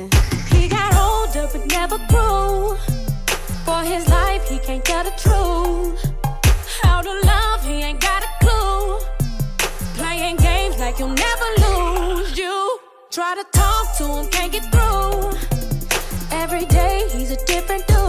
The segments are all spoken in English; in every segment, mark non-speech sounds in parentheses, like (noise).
He got older but never grew. For his life, he can't tell the truth. How to love, he ain't got a clue. Playing games like you'll never lose. You try to talk to him, can't get through. Every day, he's a different dude.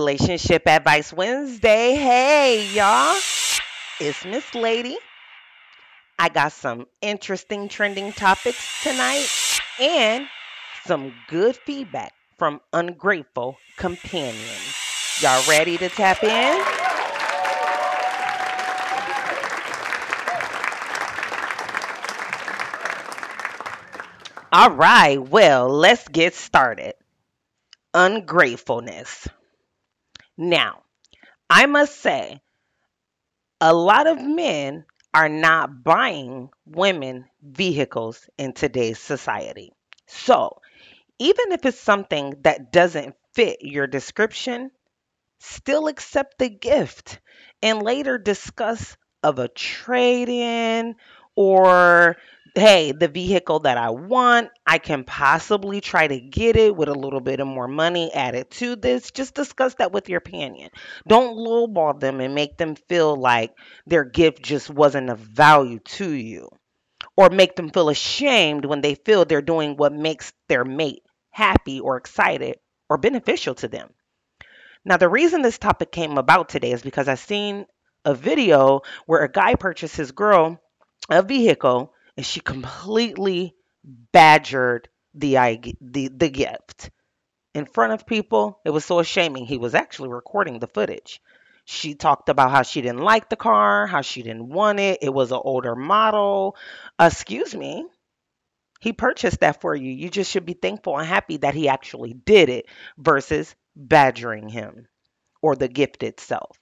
Relationship Advice Wednesday. Hey, y'all. It's Miss Lady. I got some interesting trending topics tonight and some good feedback from ungrateful companions. Y'all ready to tap in? All right, well, let's get started. Ungratefulness. Now, I must say, a lot of men are not buying women vehicles in today's society. So, even if it's something that doesn't fit your description, still accept the gift and later discuss of a trade-in or hey, the vehicle that I want, I can possibly try to get it with a little bit of more money added to this. Just discuss that with your companion. Don't lowball them and make them feel like their gift just wasn't of value to you or make them feel ashamed when they feel they're doing what makes their mate happy or excited or beneficial to them. Now, the reason this topic came about today is because I seen a video where a guy purchased his girl a vehicle and she completely badgered the the the gift in front of people. It was so shaming. He was actually recording the footage. She talked about how she didn't like the car, how she didn't want it. It was an older model. Excuse me. He purchased that for you. You just should be thankful and happy that he actually did it versus badgering him or the gift itself.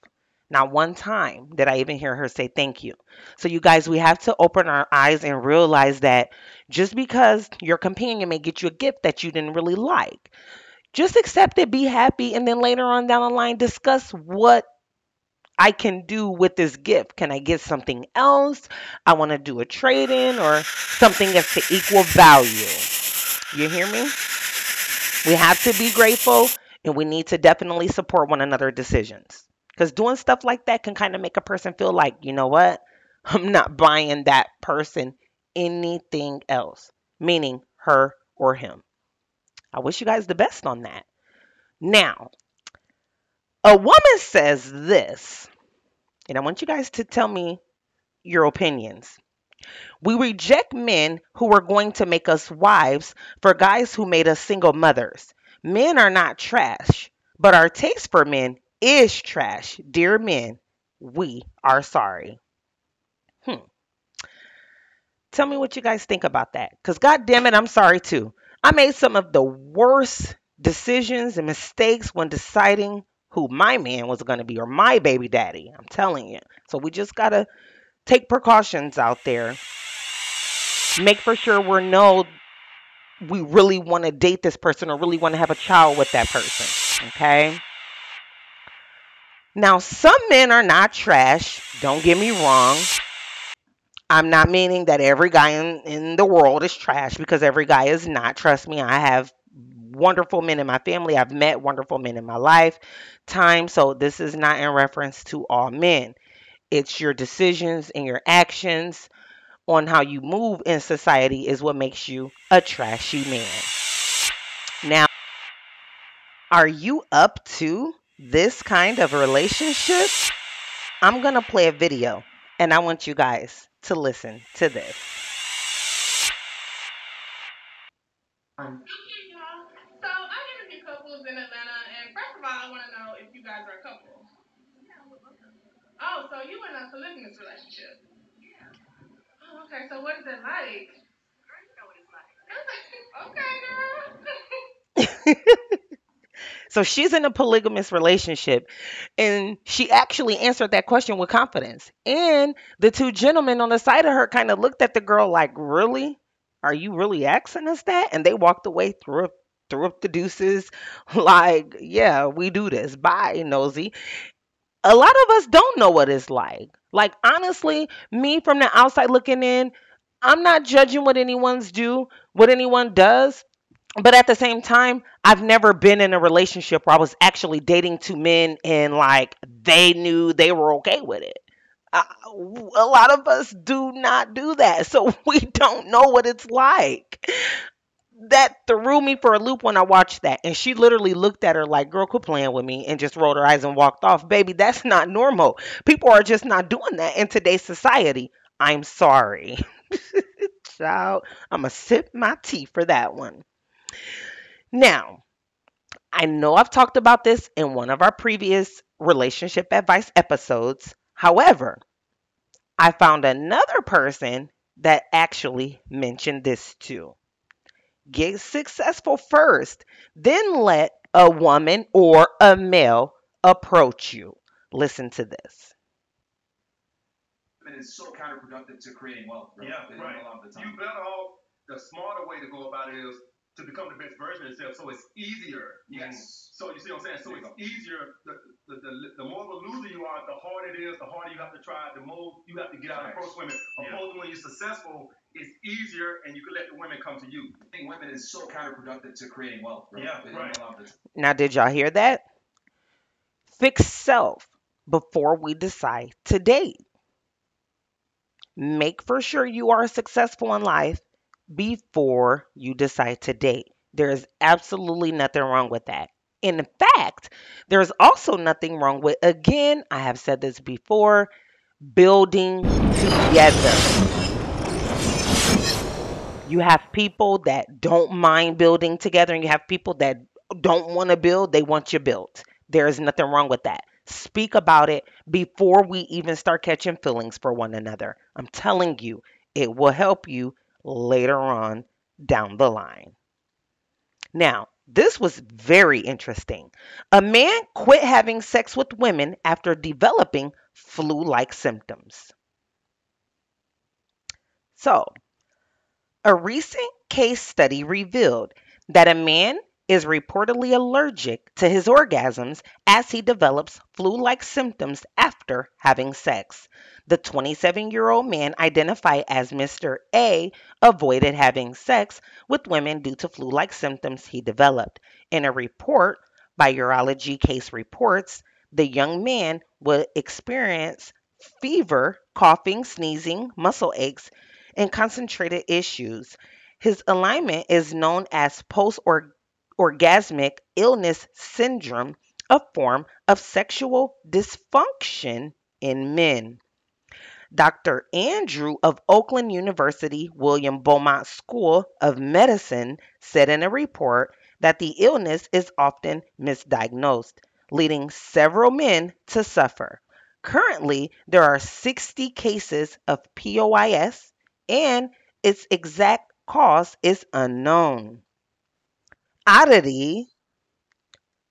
Not one time did I even hear her say thank you. So, you guys, we have to open our eyes and realize that just because your companion may get you a gift that you didn't really like, just accept it, be happy, and then later on down the line, discuss what I can do with this gift. Can I get something else? I want to do a trade in or something that's to equal value. You hear me? We have to be grateful and we need to definitely support one another's decisions. Because doing stuff like that can kind of make a person feel like, you know what? (laughs) I'm not buying that person anything else, meaning her or him. I wish you guys the best on that. Now, a woman says this, and I want you guys to tell me your opinions. We reject men who are going to make us wives for guys who made us single mothers. Men are not trash, but our taste for men is trash. Dear men, we are sorry. Hmm. Tell me what you guys think about that. Because, God damn it, I'm sorry too. I made some of the worst decisions and mistakes when deciding who my man was going to be or my baby daddy. I'm telling you. So, we just got to take precautions out there. Make for sure we know we really want to date this person or really want to have a child with that person. Okay. Now, some men are not trash. Don't get me wrong. I'm not meaning that every guy in, in the world is trash because every guy is not. Trust me, I have wonderful men in my family. I've met wonderful men in my life time. So this is not in reference to all men. It's your decisions and your actions on how you move in society is what makes you a trashy man. Now, are you up to this kind of relationship? I'm going to play a video and I want you guys to listen to this. Hey y'all. So I interview couples in Atlanta, and first of all, I want to know if you guys are a couple. Yeah, we're both oh, so you in a polygamous relationship? Oh, okay. So what is it like? (laughs) okay, girl. (laughs) (laughs) So she's in a polygamous relationship and she actually answered that question with confidence. And the two gentlemen on the side of her kind of looked at the girl like, "Really? Are you really asking us that?" And they walked away threw up threw up the deuces (laughs) like, "Yeah, we do this. Bye, nosy." A lot of us don't know what it's like. Like honestly, me from the outside looking in, I'm not judging what anyone's do, what anyone does but at the same time, I've never been in a relationship where I was actually dating two men and like they knew they were okay with it. Uh, a lot of us do not do that, so (laughs) we don't know what it's like. That threw me for a loop when I watched that, and she literally looked at her like, "Girl, quit playing with me," and just rolled her eyes and walked off. Baby, that's not normal. People are just not doing that in today's society. I'm sorry, (laughs) child. I'm gonna sip my tea for that one. Now, I know I've talked about this in one of our previous relationship advice episodes. However, I found another person that actually mentioned this too. Get successful first, then let a woman or a male approach you. Listen to this. and it's so counterproductive to creating wealth, bro. Yeah, a lot of the You better off. The smarter way to go about it is to become the best version of yourself, so it's easier. Yes. So you see what I'm saying? So There you it's easier. The, the, the, the more of a loser you are, the harder it is. The harder you have to try. The more you have to get out and Right. approach women. Yeah. Opposed to when you're successful, it's easier, and you can let the women come to you. I think women is so counterproductive to creating wealth, bro. Yeah, a right. lot of the time. Now, did y'all hear that? Fix self before we decide to date. Make for sure you are successful in life before you decide to date. There is absolutely nothing wrong with that. In fact, there's also nothing wrong with, again, I have said this before, building together. You have people that don't mind building together, and you have people that don't want to build, they want you built. There is nothing wrong with that. Speak about it before we even start catching feelings for one another. I'm telling you, it will help you later on down the line. Now, this was very interesting. A man quit having sex with women after developing flu like symptoms. So, a recent case study revealed that a man is reportedly allergic to his orgasms as he develops flu like symptoms after having sex. The 27 year old man, identified as Mr. A, avoided having sex with women due to flu like symptoms he developed. In a report by Urology Case Reports, the young man would experience fever, coughing, sneezing, muscle aches, and concentrated issues. His alignment is known as post orgasmic illness syndrome, a form of sexual dysfunction in men. Dr. Andrew of Oakland University William Beaumont School of Medicine said in a report that the illness is often misdiagnosed, leading several men to suffer. Currently, there are 60 cases of POIS, and its exact cause is unknown. Oddity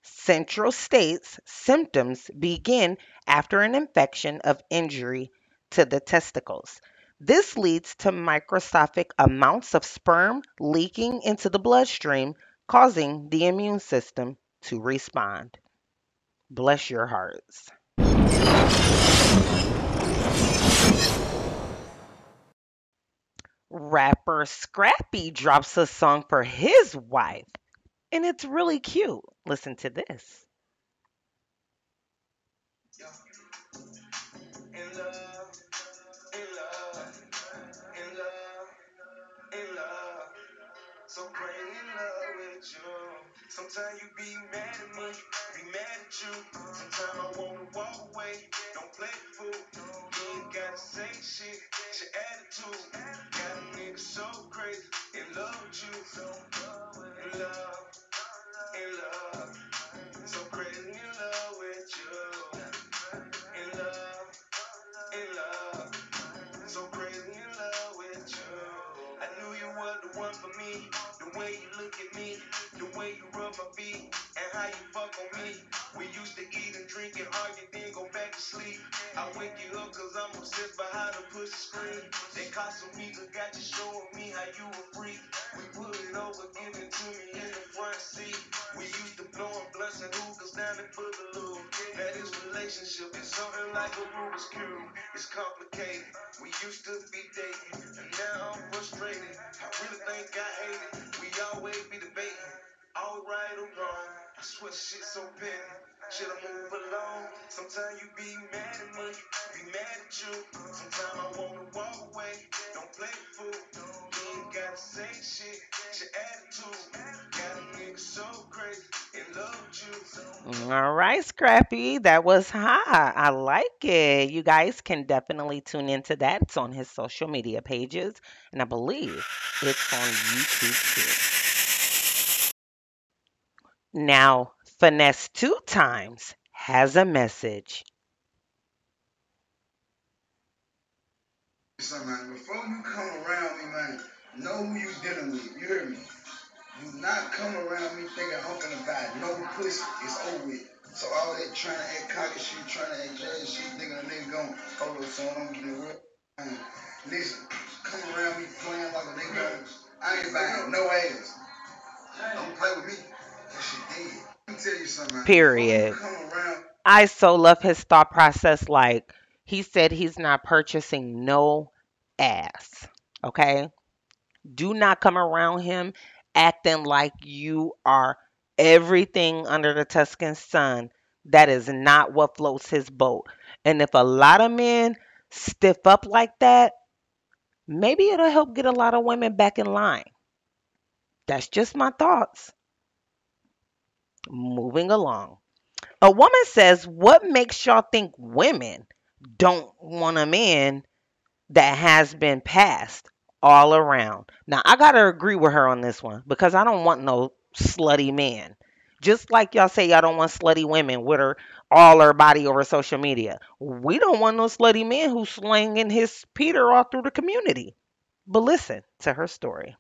Central states symptoms begin after an infection of injury to the testicles. This leads to microscopic amounts of sperm leaking into the bloodstream, causing the immune system to respond. Bless your hearts. Rapper Scrappy drops a song for his wife, and it's really cute. Listen to this. In love, Sometimes you be mad at me, be mad at you. Sometimes I wanna walk away, don't play the fool. You ain't gotta say shit, it's your attitude. Got a nigga so crazy, in love with you. In love, in love. How you fuck on me. We used to eat and drink and argue, then go back to sleep. I wake you up cause I'm obsessed by how to push the screen. That Casamiga got you showing me how you a freak. We put it over, give it to me in the front seat. We used to blow and blessing hookahs down in Boogaloo. Now this relationship is something like a Rubik's Cube. It's complicated. We used to be dating, and now I'm frustrated. I really think I hate it. We always be debating. All right or wrong. I swear shit so petty. Should I move along? Sometimes you be mad at me, be mad at you. Sometimes I wanna walk away. Don't play fool. You ain't gotta say shit. It's your attitude. Got a nigga so crazy in love you. All right, Scrappy. That was hot. I like it. You guys can definitely tune into that. It's on his social media pages, and I believe it's on YouTube too. Now, Finesse2Tymes has a message. Before you come around me, man, know who you dealing with. You hear me? You not come around me thinking no pussy. It's over with. So all that trying to act cocky shit, trying to act jazz shit, thinking a nigga gon' hold up, I'm. Man, Listen, come around me playing like a nigga. I ain't buying no ass. Don't play with me. Period. I so love his thought process. Like, he said he's not purchasing no ass. Okay? Do not come around him acting like you are everything under the Tuscan sun. That is not what floats his boat. And if a lot of men stiff up like that, maybe it'll help get a lot of women back in line. That's just my thoughts. Moving along. A woman says, What makes y'all think women don't want a man that has been passed all around? Now, I got to agree with her on this one because I don't want no slutty man. Just like y'all say y'all don't want slutty women with her all her body over social media. We don't want no slutty man who's slinging his Peter all through the community. But listen to her story.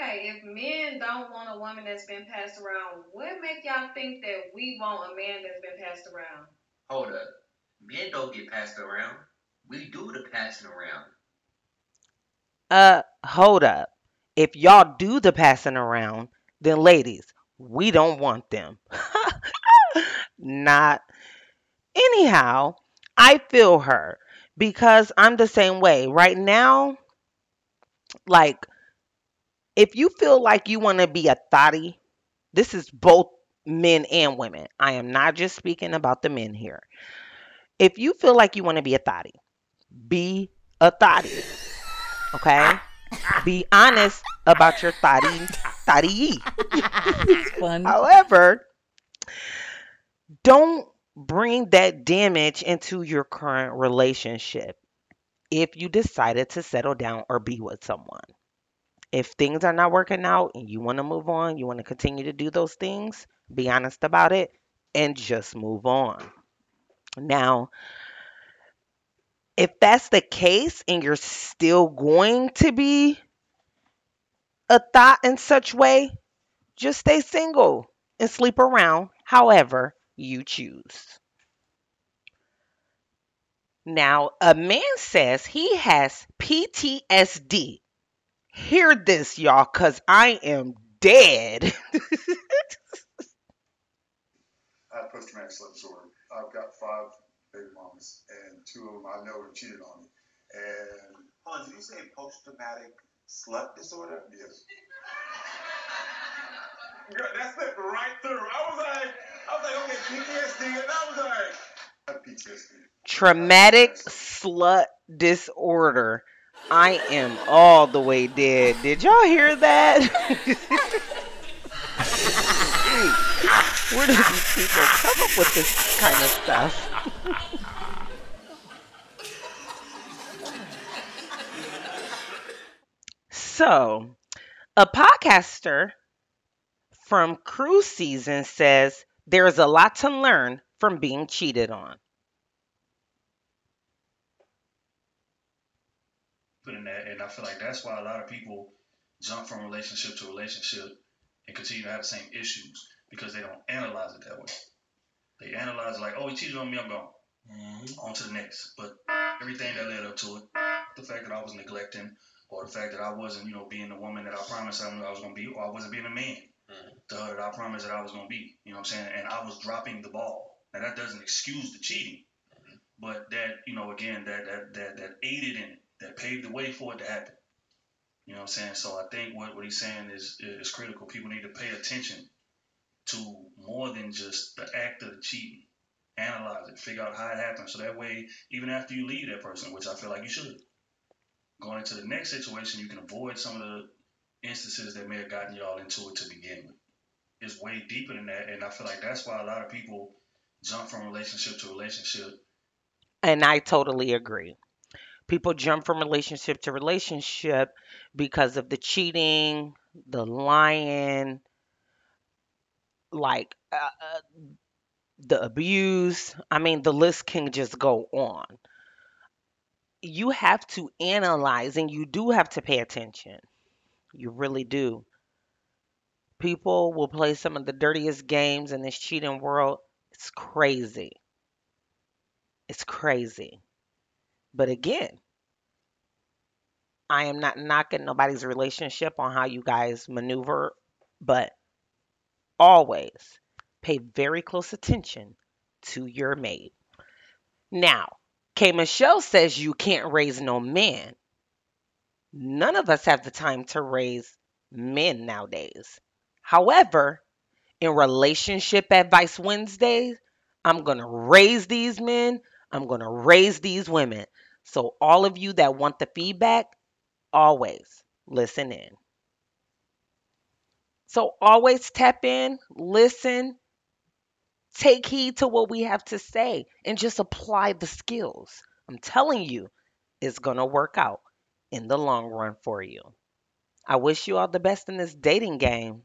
Okay, if men don't want a woman that's been passed around, what make y'all think that we want a man that's been passed around? Hold up. Men don't get passed around. We do the passing around. Uh, hold up. If y'all do the passing around, then ladies, we don't want them. (laughs) Not. Anyhow, I feel her because I'm the same way. Right now, like, if you feel like you want to be a thotty, this is both men and women. I am not just speaking about the men here. If you feel like you want to be a thotty, be a thotty. Okay? Be honest about your thotty thotty. However, don't bring that damage into your current relationship if you decided to settle down or be with someone. If things are not working out and you want to move on, you want to continue to do those things, be honest about it and just move on. Now, if that's the case and you're still going to be a thought in such way, just stay single and sleep around however you choose. Now, a man says he has PTSD. Hear this, y'all, because I am dead. I have post traumatic slip disorder. I've got five baby mamas, and two of them I know have cheated on me. And Hold on, did you say post traumatic slut disorder? yes, Girl, that slipped right through. I was like, I was like, okay, PTSD, and I was like, PTSD. Traumatic slut disorder. I am all the way dead. Did y'all hear that? (laughs) Where do these people come up with this kind of stuff? So, a podcaster from Cruise Season says there's a lot to learn from being cheated on. Put in that, and I feel like that's why a lot of people jump from relationship to relationship and continue to have the same issues because they don't analyze it that way. They analyze it like, oh, he cheated on me, I'm gone. Mm-hmm. On to the next. But everything that led up to it, the fact that I was neglecting, or the fact that I wasn't, you know, being the woman that I promised I knew I was gonna be, or I wasn't being a man mm-hmm. to her that I promised that I was gonna be. You know what I'm saying? And I was dropping the ball. Now that doesn't excuse the cheating, mm-hmm. but that, you know, again, that that that that aided in it, that paved the way for it to happen. You know what I'm saying? So I think what, what he's saying is is critical. People need to pay attention to more than just the act of cheating. Analyze it, figure out how it happened. So that way, even after you leave that person, which I feel like you should, going into the next situation, you can avoid some of the instances that may have gotten y'all into it to begin with. It's way deeper than that, and I feel like that's why a lot of people jump from relationship to relationship. And I totally agree. People jump from relationship to relationship because of the cheating, the lying, like uh, uh, the abuse. I mean, the list can just go on. You have to analyze and you do have to pay attention. You really do. People will play some of the dirtiest games in this cheating world. It's crazy. It's crazy. But again, I am not knocking nobody's relationship on how you guys maneuver, but always pay very close attention to your mate. Now, K. Michelle says you can't raise no man. None of us have the time to raise men nowadays. However, in Relationship Advice Wednesdays, I'm going to raise these men, I'm going to raise these women. So, all of you that want the feedback, always listen in. So, always tap in, listen, take heed to what we have to say, and just apply the skills. I'm telling you, it's going to work out in the long run for you. I wish you all the best in this dating game.